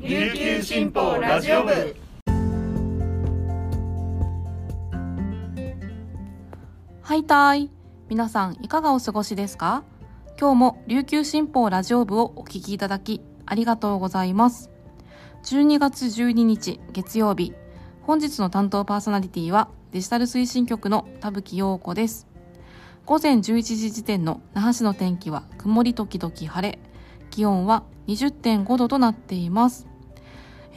琉球新報ラジオ部。はいたい。皆さんいかがお過ごしですか？今日も琉球新報ラジオ部をお聞きいただきありがとうございます。12月12日月曜日本日の担当パーソナリティはデジタル推進局の田吹陽子です。午前11時時点の那覇市の天気は曇り時々晴れ。気温は20.5度となっています、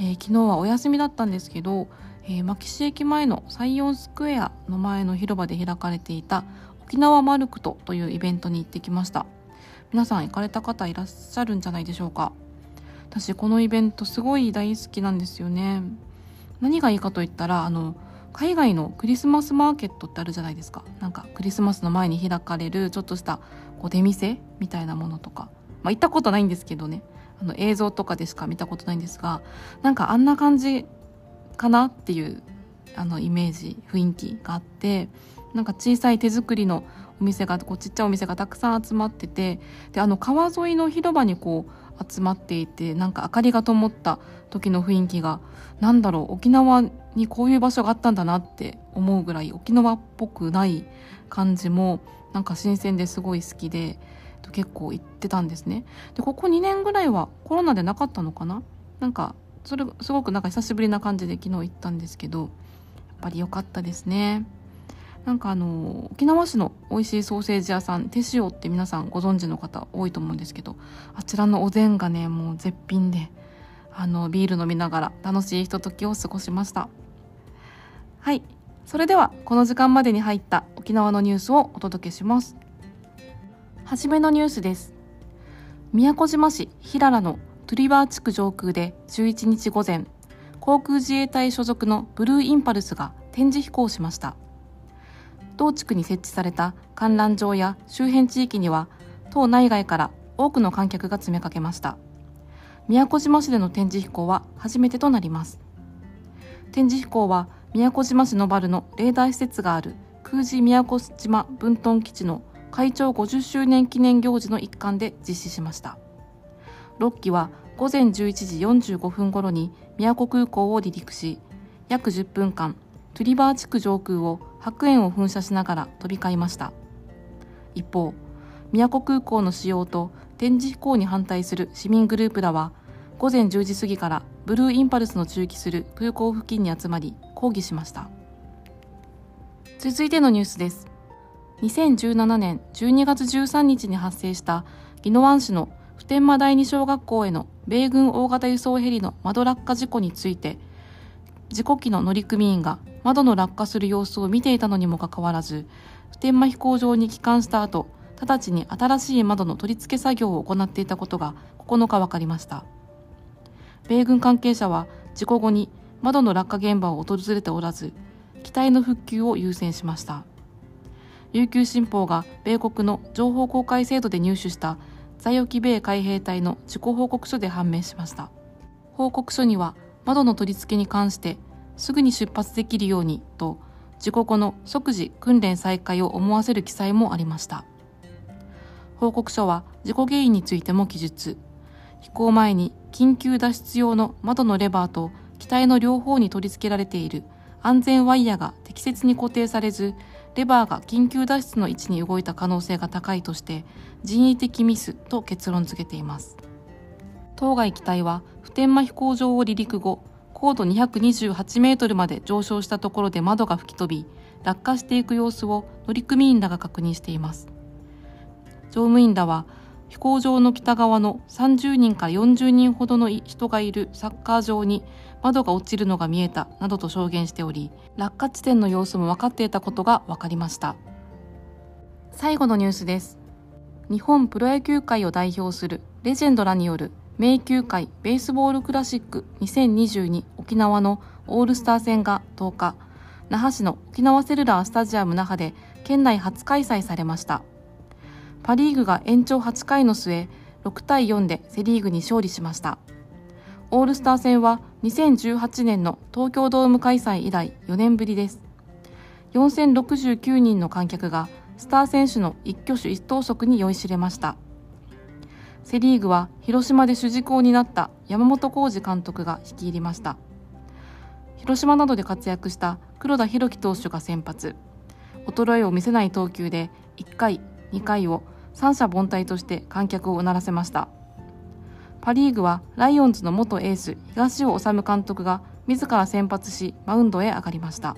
えー、昨日はお休みだったんですけど、えー、牧師駅前のサイオンスクエアの前の広場で開かれていた沖縄マルクトというイベントに行ってきました。皆さん行かれた方いらっしゃるんじゃないでしょうか。私このイベントすごい大好きなんですよね。何がいいかといったらあの海外のクリスマスマーケットってあるじゃないですか。なんかクリスマスの前に開かれるちょっとしたこう出店みたいなものとか。まあ行ったことないんですけどね。あの映像とかでしか見たことないんですがなんかあんな感じかなっていうあのイメージ雰囲気があってなんか小さい手作りのお店がこうちっちゃいお店がたくさん集まっててであの川沿いの広場にこう集まっていてなんか明かりが灯った時の雰囲気が何だろう沖縄にこういう場所があったんだなって思うぐらい沖縄っぽくない感じもなんか新鮮ですごい好きでと結構行ってたんですね。でここ2年ぐらいはコロナでなかったのかな？なんかそれすごくなんか久しぶりな感じで昨日行ったんですけどやっぱり良かったですね。なんかあの沖縄市の美味しいソーセージ屋さん手塩って皆さんご存知の方多いと思うんですけどあちらのおでんがねもう絶品であのビール飲みながら楽しいひとときを過ごしました。はい。それではこの時間までに入った沖縄のニュースをお届けします。はじめのニュースです。宮古島市平良のトゥリバー地区上空で11日午前航空自衛隊所属のブルーインパルスが展示飛行しました。同地区に設置された観覧場や周辺地域には島内外から多くの観客が詰めかけました。宮古島市での展示飛行は初めてとなります。展示飛行は宮古島市のバルのレーダー施設がある空自宮古島分屯基地の会長50周年記念行事の一環で実施しました。6機は午前11時45分頃に宮古空港を離陸し約10分間トゥリバー地区上空を白煙を噴射しながら飛び交いました。一方宮古空港の使用と展示飛行に反対する市民グループらは午前10時過ぎからブルーインパルスの駐機する空港付近に集まり抗議しました。続いてのニュースです。2017年12月13日に発生した宜野湾市の普天間第二小学校への米軍大型輸送ヘリの窓落下事故について事故機の乗組員が窓の落下する様子を見ていたのにもかかわらず普天間飛行場に帰還した後直ちに新しい窓の取り付け作業を行っていたことが9日分かりました。米軍関係者は事故後に窓の落下現場を訪れておらず機体の復旧を優先しました。琉球新報が米国の情報公開制度で入手した在沖米海兵隊の自己報告書で判明しました。報告書には窓の取り付けに関してすぐに出発できるようにと事故後の即時訓練再開を思わせる記載もありました。報告書は事故原因についても記述。飛行前に緊急脱出用の窓のレバーと機体の両方に取り付けられている安全ワイヤが適切に固定されずレバーが緊急脱出の位置に動いた可能性が高いとして人為的ミスと結論付けています。当該機体は普天間飛行場を離陸後高度228メートルまで上昇したところで窓が吹き飛び落下していく様子を乗組員らが確認しています。乗務員らは飛行場の北側の30人から40人ほどの人がいるサッカー場に窓が落ちるのが見えたなどと証言しており落下地点の様子も分かっていたことが分かりました。最後のニュースです。日本プロ野球界を代表するレジェンドらによる名球会ベースボールクラシック2022沖縄のオールスター戦が10日那覇市の沖縄セルラースタジアム那覇で県内初開催されました。パ・リーグが延長8回の末6対4でセ・リーグに勝利しました。オールスター戦は2018年の東京ドーム開催以来4年ぶりです。4069人の観客がスター選手の一挙手一投足に酔いしれました。セ・リーグは広島で主軸を担った山本浩二監督が率いりました。広島などで活躍した黒田博樹投手が先発。衰えを見せない投球で1回2回を三者凡退として観客をうならせました。パ・リーグはライオンズの元エース東尾治監督が自ら先発しマウンドへ上がりました。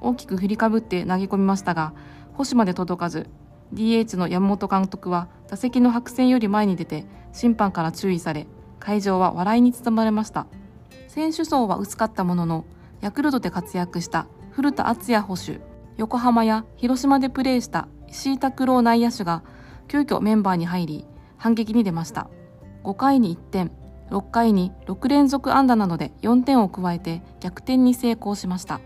大きく振りかぶって投げ込みましたが星まで届かず DH の山本監督は打席の白線より前に出て審判から注意され会場は笑いに包まれました。選手層は薄かったもののヤクルトで活躍した古田敦也捕手横浜や広島でプレーした石井拓郎内野手が急遽メンバーに入り反撃に出ました。5回に1点6回に6連続安打などで4点を加えて逆転に成功しました。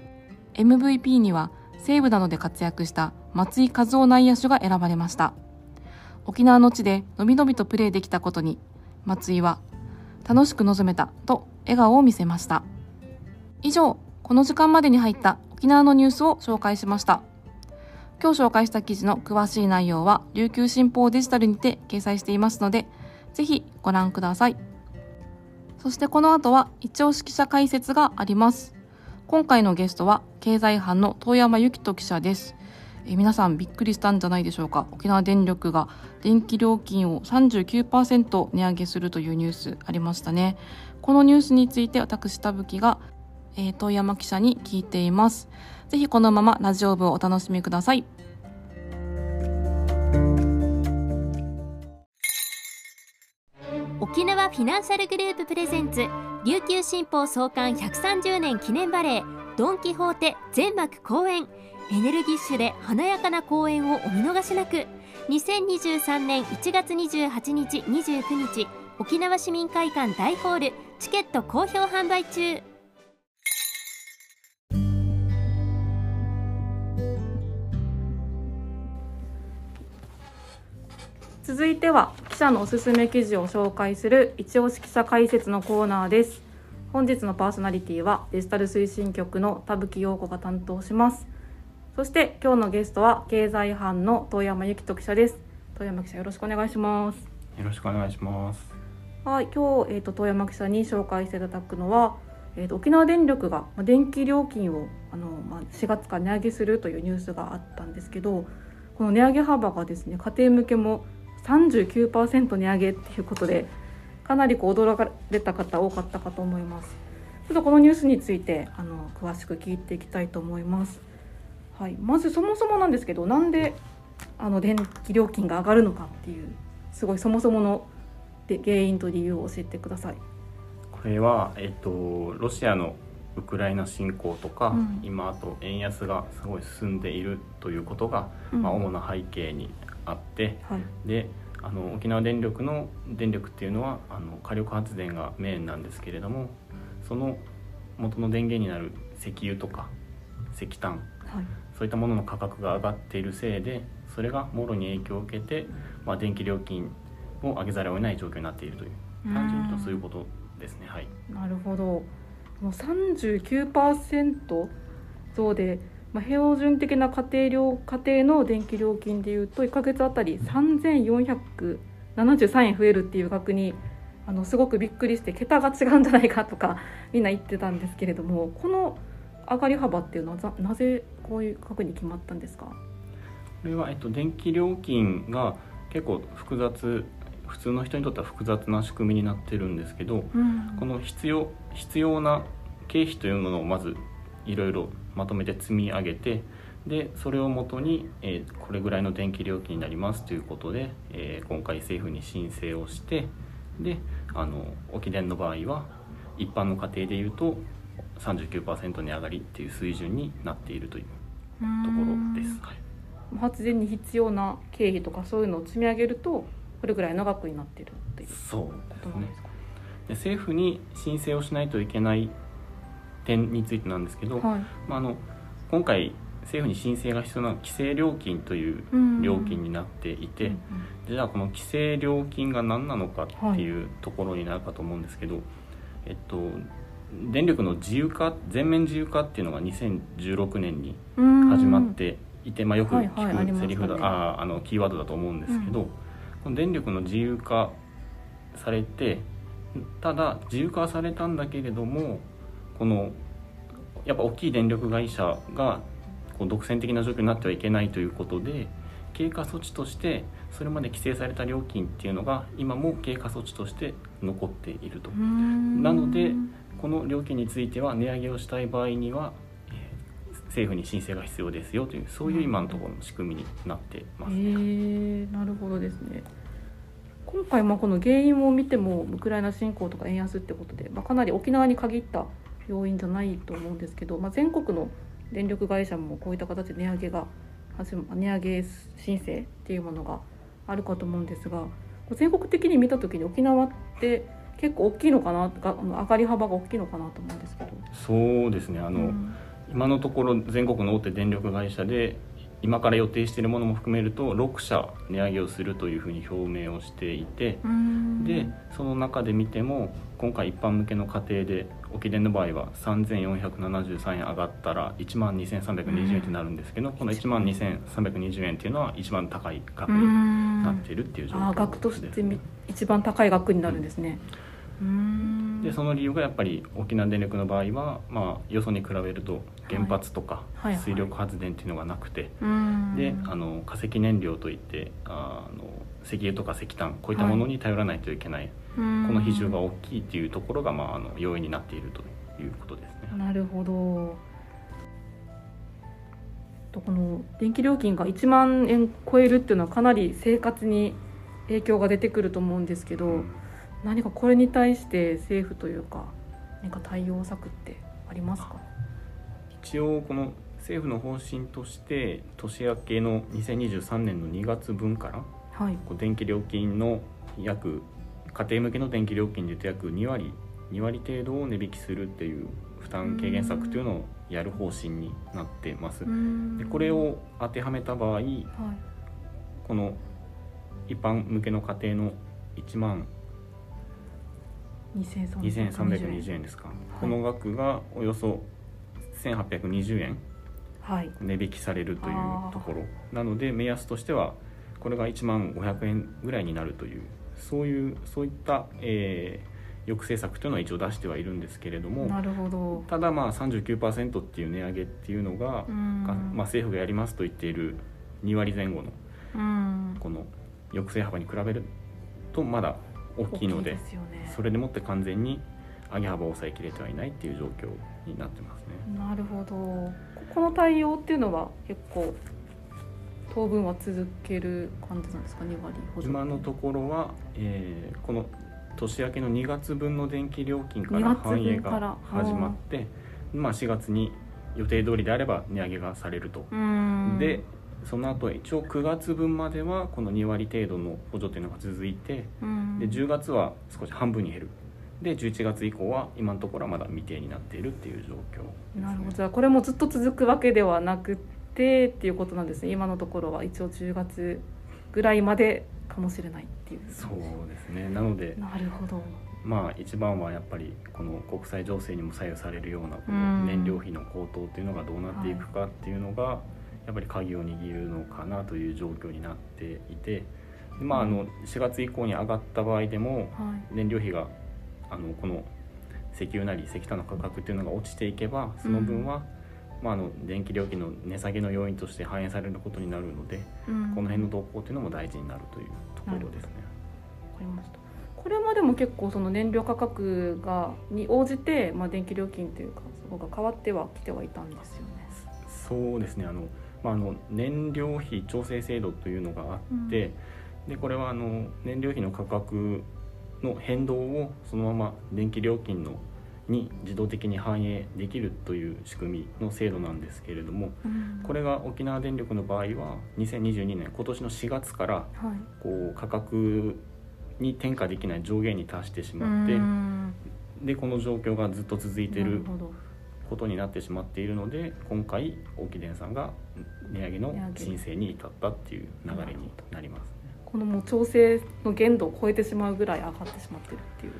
MVP には西武などで活躍した松井和夫内野手が選ばれました。沖縄の地でのびのびとプレーできたことに松井は楽しく臨めたと笑顔を見せました。以上この時間までに入った沖縄のニュースを紹介しました。今日紹介した記事の詳しい内容は琉球新報デジタルにて掲載していますのでぜひご覧ください。そしてこの後は一応記者解説があります。今回のゲストは経済班の遠山幸人記者です。え皆さんびっくりしたんじゃないでしょうか。沖縄電力が電気料金を39%値上げするというニュースありましたね。このニュースについて私田吹が、えー、遠山記者に聞いています。ぜひこのままラジオ部をお楽しみください。沖縄フィナンシャルグループプレゼンツ琉球新報創刊130年記念バレードン・キホーテ全幕公演。エネルギッシュで華やかな公演をお見逃しなく。2023年1月28日29日沖縄市民会館大ホールチケット好評販売中。続いては記者のおすすめ記事を紹介する一押し記者解説のコーナーです。本日のパーソナリティはデジタル推進局の田吹陽子が担当します。そして今日のゲストは経済班の遠山幸人記者です。遠山記者よろしくお願いします。よろしくお願いします。はい今日えっ、ー、と遠山記者に紹介していただくのはえーと、沖縄電力が電気料金をあの、まあ、4月から値上げするというニュースがあったんですけどこの値上げ幅がですね家庭向けも39%値上げっていうことでかなりこう驚かれた方多かったかと思います。ちょっとこのニュースについてあの詳しく聞いていきたいと思います。はい。まずそもそもなんですけどなんであの電気料金が上がるのかっていうすごいそもそもので原因と理由を教えてください。これは、えっと、ロシアのウクライナ侵攻とか、うん、今あと円安がすごい進んでいるということが、うん、まあ、主な背景にあって、はい、であの沖縄電力の電力っていうのはあの火力発電がメインなんですけれどもその元の電源になる石油とか石炭、はい、そういったものの価格が上がっているせいでそれがもろに影響を受けて、まあ、電気料金を上げざるを得ない状況になっているという単純に言うとそういうことですね。はい、なるほど。もう39%増でまあ、標準的な家庭料家庭の電気料金でいうと1か月あたり3473円増えるっていう額にあのすごくびっくりして桁が違うんじゃないかとか みんな言ってたんですけれどもこの上がり幅っていうのはなぜこういう額に決まったんですか？これは、えっと、電気料金が結構複雑普通の人にとっては複雑な仕組みになってるんですけど、うん、この必要必要な経費というものをまずいろいろまとめて積み上げてでそれをもとに、えー、これぐらいの電気料金になりますということで、えー、今回政府に申請をしてであの沖電の場合は一般の家庭でいうと39%値上がりっていう水準になっているというところです。はい、発電に必要な経費とかそういうのを積み上げるとこれぐらいの額になっているっていうことなんですか？で政府に申請をしないといけない点についてなんですけど、はい、まあ、あの今回政府に申請が必要な規制料金という料金になっていて、じゃあこの規制料金が何なのかっていうところになるかと思うんですけど、はい、えっと電力の自由化全面自由化っていうのが2016年に始まっていて、まあ、よく聞くセリフだ、はいはい、ああのキーワードだと思うんですけど、うん、この電力の自由化されてただ自由化されたんだけれどもこのやっぱ大きい電力会社がこう独占的な状況になってはいけないということで経過措置としてそれまで規制された料金っていうのが今も経過措置として残っていると。なのでこの料金については値上げをしたい場合には政府に申請が必要ですよというそういう今のところの仕組みになってます。へなるほどですね。今回まあこの原因を見てもウクライナ侵攻とか円安ってことで、まあ、かなり沖縄に限った要因じゃないと思うんですけど、まあ、全国の電力会社もこういった形で値上げが値上げ申請っていうものがあるかと思うんですが全国的に見た時に沖縄って結構大きいのかな上がり幅が大きいのかなと思うんですけど。そうですね。あの、うん、今のところ全国の大手電力会社で今から予定しているものも含めると6社値上げをするというふうに表明をしていてでその中で見ても今回一般向けの家庭で沖電の場合は3473円上がったら1万2320円ってなるんですけどこの1万2320円っていうのは一番高い額になっているっていう状況です、ね、額として一番高い額になるんですね。うん。でその理由がやっぱり沖縄電力の場合は、まあ、よそに比べると原発とか水力発電っていうのがなくて、であの化石燃料といってあの石油とか石炭こういったものに頼らないといけない、はい、この比重が大きいっていうところが、まあ、あの要因になっているということですね。なるほど。とこの電気料金が1万円超えるっていうのはかなり生活に影響が出てくると思うんですけど、うん。何かこれに対して政府というか何か対応策ってありますか？一応この政府の方針として年明けの2023年の2月分から、はい、電気料金の約家庭向けの電気料金でいうと約2割2割程度を値引きするっていう負担軽減策というのをやる方針になってます。でこれを当てはめた場合、はい、この一般向けの家庭の1万2320円。ですか、はい、この額がおよそ1820円値引きされるというところ、なので目安としてはこれが1万500円ぐらいになるというそういうそういった、えー、抑制策というのは一応出してはいるんですけれどもなるほど。ただまあ39%っていう値上げっていうのが、まあ、政府がやりますと言っている2割前後のこの抑制幅に比べるとまだ大きいので、ね、それでもって完全に上げ幅を抑えきれてはいないっていう状況になってますね。なるほど。この対応っていうのは結構当分は続ける感じなんですか2割今のところは、えー、この年明けの2月分の電気料金から反映が始まって、まあ、4月に予定通りであれば値上げがされると。でその後一応9月分まではこの2割程度の補助というのが続いて、うん、で10月は少し半分に減る。で11月以降は今のところはまだ未定になっているっていう状況、ね、なるほど。じゃあこれもずっと続くわけではなくてっていうことなんですね。今のところは一応10月ぐらいまでかもしれないっていう。そうですね。なのでなるほど。まあ一番はやっぱりこの国際情勢にも左右されるようなこの燃料費の高騰っていうのがどうなっていくかっていうのが、はいやっぱり鍵を握るのかなという状況になっていてで、まあ、あの4月以降に上がった場合でも、燃料費があのこの石油なり石炭の価格っていうのが落ちていけばその分は、まあ、あの電気料金の値下げの要因として反映されることになるので、この辺の動向っていうのも大事になるというところですね。わかりましたこれまでも結構その燃料価格がに応じて、まあ、電気料金というかそこが変わってはきてはいたんですよね。そうですねあのまあ、あの燃料費調整制度というのがあって、うん、でこれはあの燃料費の価格の変動をそのまま電気料金のに自動的に反映できるという仕組みの制度なんですけれども、うん、これが沖縄電力の場合は2022年今年の4月からこう価格に転嫁できない上限に達してしまって、でこの状況がずっと続いていることになってしまっているので今回沖電さんが値上げの申請に至ったっていう流れになります、ね、このもう調整の限度を超えてしまうぐらい上がってしまってるっていう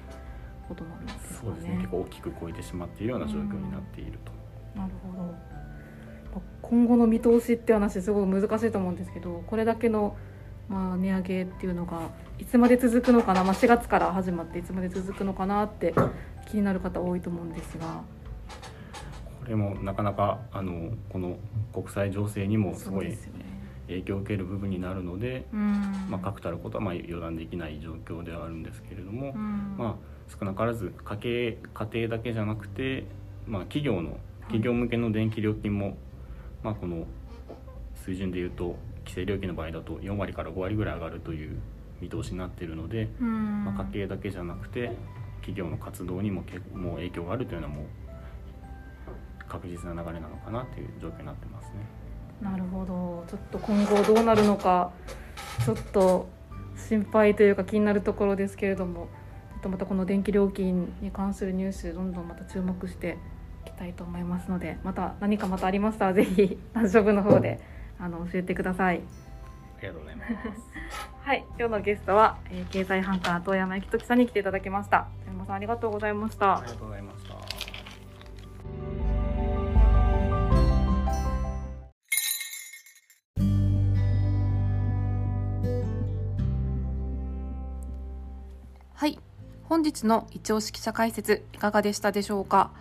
ことなんですね。そうですね結構大きく超えてしまっているような状況になっていると。なるほど今後の見通しって話すごい難しいと思うんですけどこれだけのまあ、値上げっていうのがいつまで続くのかな、まあ、4月から始まっていつまで続くのかなって気になる方多いと思うんですが。これもなかなかあのこの国際情勢にもすごい影響を受ける部分になるので、まあ、確たることはまあ予断できない状況ではあるんですけれども、まあ、少なからず家計家庭だけじゃなくて、まあ、企業の企業向けの電気料金も、まあ、この水準でいうと規制料金の場合だと4割から5割ぐらい上がるという見通しになっているので、まあ、家計だけじゃなくて企業の活動にももう影響があるというのはもう確実な流れなのかなという状況になってますね。なるほど。ちょっと今後どうなるのかちょっと心配というか気になるところですけれどもとまたこの電気料金に関するニュースどんどんまた注目していきたいと思いますのでまた何かまたありましたらぜひラジオ部の方であの教えてください。ありがとうございます。はい、今日のゲストは、えー、経済班から遠山幸時さんに来ていただきました。遠山さんありがとうございました。ありがとうございました。はい、本日の一応記者解説いかがでしたでしょうか？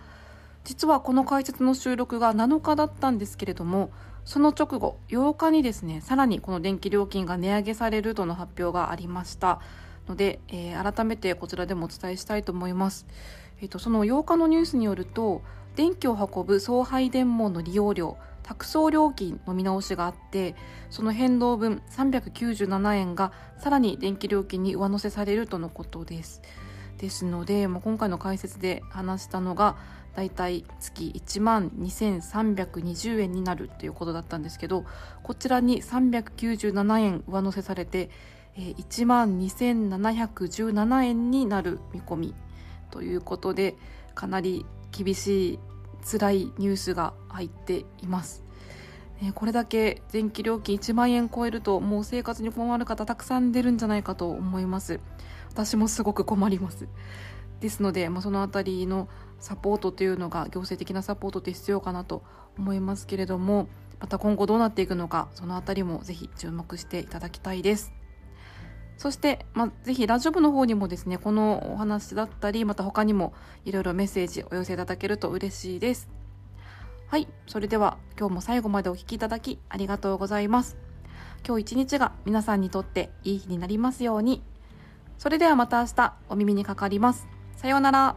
実はこの解説の収録が7日だったんですけれども、その直後8日にですねさらにこの電気料金が値上げされるとの発表がありました。ので、えー、改めてこちらでもお伝えしたいと思います、えーと、その8日のニュースによると電気を運ぶ送配電網の利用料託送料金の見直しがあってその変動分397円がさらに電気料金に上乗せされるとのことです。ですので、まあ、今回の解説で話したのがだいたい月1万2320円になるということだったんですけどこちらに397円上乗せされて1万2717円になる見込みということでかなり厳しい辛いニュースが入っています。これだけ電気料金1万円超えるともう生活に困る方たくさん出るんじゃないかと思います私もすごく困ります。ですので、まあ、その辺りのサポートというのが行政的なサポートって必要かなと思いますけれどもまた今後どうなっていくのかその辺りもぜひ注目していただきたいです。そして、まあ、ぜひラジオ部の方にもですねこのお話だったりまた他にもいろいろメッセージお寄せいただけると嬉しいです。はいそれでは今日も最後までお聴きいただきありがとうございます。今日一日が皆さんにとっていい日になりますように。それではまた明日お耳にかかりますさようなら。